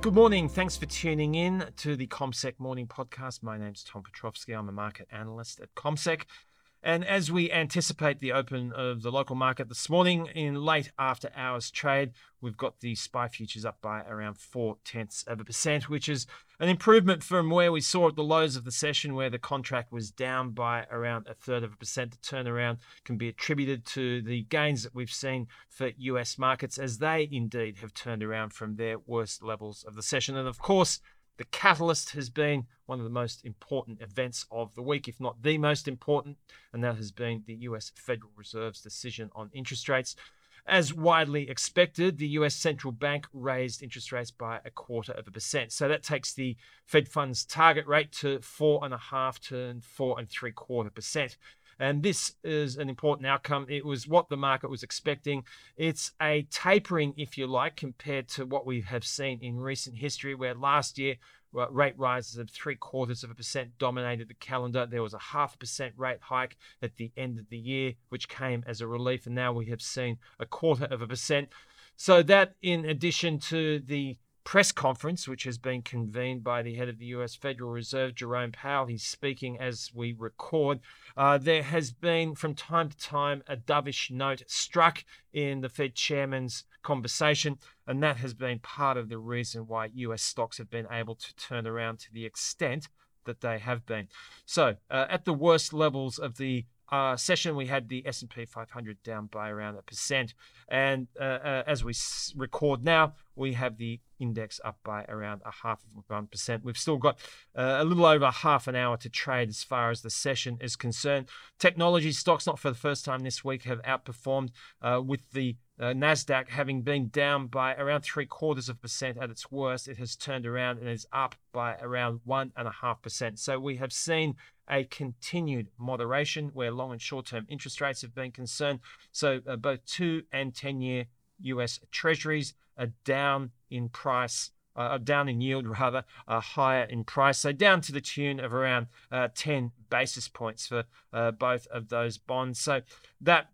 Good morning. Thanks for tuning in to the CommSec Morning Podcast. My name's Tom Piotrowski. I'm a market analyst at CommSec. And as we anticipate the open of the local market this morning in late after hours trade, we've got the SPI futures up by around four tenths of a percent, which is an improvement from where we saw at the lows of the session, where the contract was down by around a third of a percent. The turnaround can be attributed to the gains that we've seen for US markets as they indeed have turned around from their worst levels of the session. And of course, the catalyst has been one of the most important events of the week, if not the most important, and that has been the US Federal Reserve's decision on interest rates. As widely expected, the US central bank raised interest rates by a quarter of a percent. So that takes the Fed funds target rate to four and a half to four and three quarter percent. And this is an important outcome. It was what the market was expecting. It's a tapering, if you like, compared to what we have seen in recent history, where last year rate rises of three quarters of a percent dominated the calendar. There was a half percent rate hike at the end of the year, which came as a relief. And now we have seen a quarter of a percent. So, that in addition to the press conference, which has been convened by the head of the US Federal Reserve, Jerome Powell. He's speaking as we record. Uh, there has been, from time to time, a dovish note struck in the Fed chairman's conversation, and that has been part of the reason why US stocks have been able to turn around to the extent that they have been. So, uh, at the worst levels of the uh, session, we had the S&P 500 down by around a percent, and uh, uh, as we s- record now, we have the index up by around a half of one percent. We've still got uh, a little over half an hour to trade as far as the session is concerned. Technology stocks, not for the first time this week, have outperformed uh, with the uh, Nasdaq having been down by around three quarters of percent at its worst, it has turned around and is up by around one and a half percent. So we have seen a continued moderation where long and short term interest rates have been concerned. So uh, both two and 10 year US treasuries are down in price. Uh, down in yield rather, uh, higher in price. So down to the tune of around uh, 10 basis points for uh, both of those bonds. So that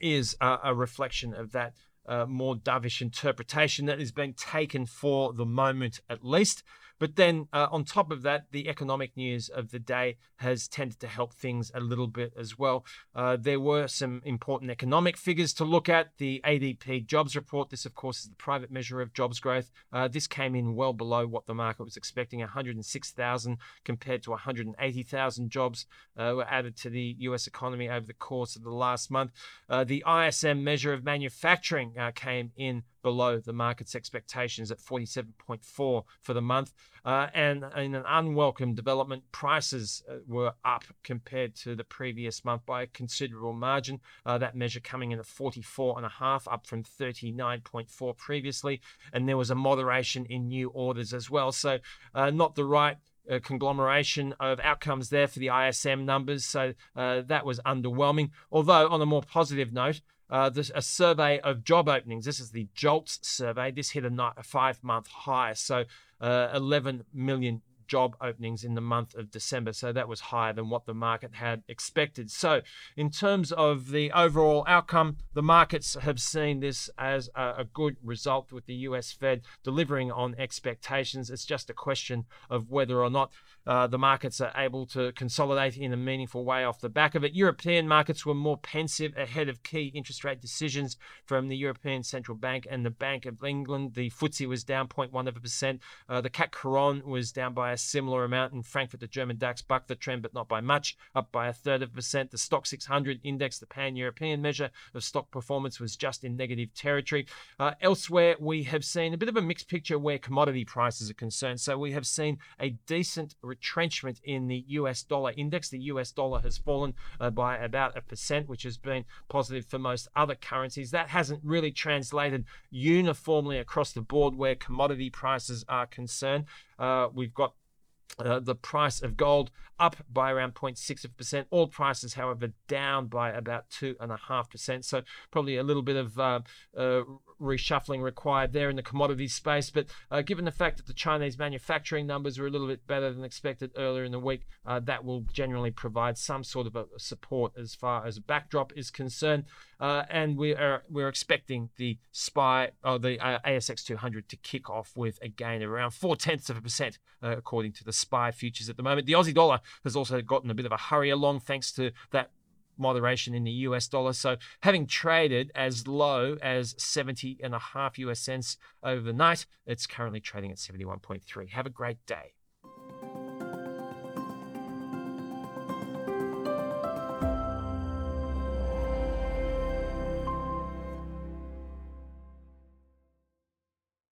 is a reflection of that uh, more dovish interpretation that is being taken for the moment at least. But then, uh, on top of that, the economic news of the day has tended to help things a little bit as well. Uh, there were some important economic figures to look at. The ADP jobs report, this, of course, is the private measure of jobs growth. Uh, this came in well below what the market was expecting 106,000 compared to 180,000 jobs uh, were added to the US economy over the course of the last month. Uh, the ISM measure of manufacturing uh, came in below the market's expectations at 47.4 for the month. Uh, and in an unwelcome development, prices uh, were up compared to the previous month by a considerable margin. Uh, that measure coming in at 44.5, up from 39.4 previously. And there was a moderation in new orders as well. So, uh, not the right uh, conglomeration of outcomes there for the ISM numbers. So uh, that was underwhelming. Although, on a more positive note, uh, this, a survey of job openings. This is the JOLTS survey. This hit a, a five month high. So uh, 11 million job openings in the month of December. So that was higher than what the market had expected. So, in terms of the overall outcome, the markets have seen this as a, good result with the US Fed delivering on expectations. It's just a question of whether or not uh, the markets are able to consolidate in a meaningful way off the back of it. European markets were more pensive ahead of key interest rate decisions from the European Central Bank and the Bank of England. The FTSE was down 0.1 of a percent. Uh, the CAC Quarante was down by a similar amount. In Frankfurt, the German DAX bucked the trend, but not by much, up by a third of a percent. The Stoxx 600 index, the pan European measure of stock performance, was just in negative territory. Uh, elsewhere, we have seen a bit of a mixed picture where commodity prices are concerned. So we have seen a decent retrenchment in the US dollar index. The US dollar has fallen uh, by about a percent, which has been positive for most other currencies. That hasn't really translated uniformly across the board where commodity prices are concerned. Uh, we've got Uh, the price of gold up by around 0.6%. All prices, however, down by about 2.5%. So, probably a little bit of uh, uh, reshuffling required there in the commodities space. But uh, given the fact that the Chinese manufacturing numbers were a little bit better than expected earlier in the week, uh, that will generally provide some sort of a support as far as backdrop is concerned. And we are we're expecting the SPI or the ASX 200 to kick off with a gain of around four tenths of a percent, according to the SPI futures at the moment. The Aussie dollar has also gotten a bit of a hurry along thanks to that moderation in the US dollar. So having traded as low as 70 and a half US cents overnight, it's currently trading at 71.3. Have a great day.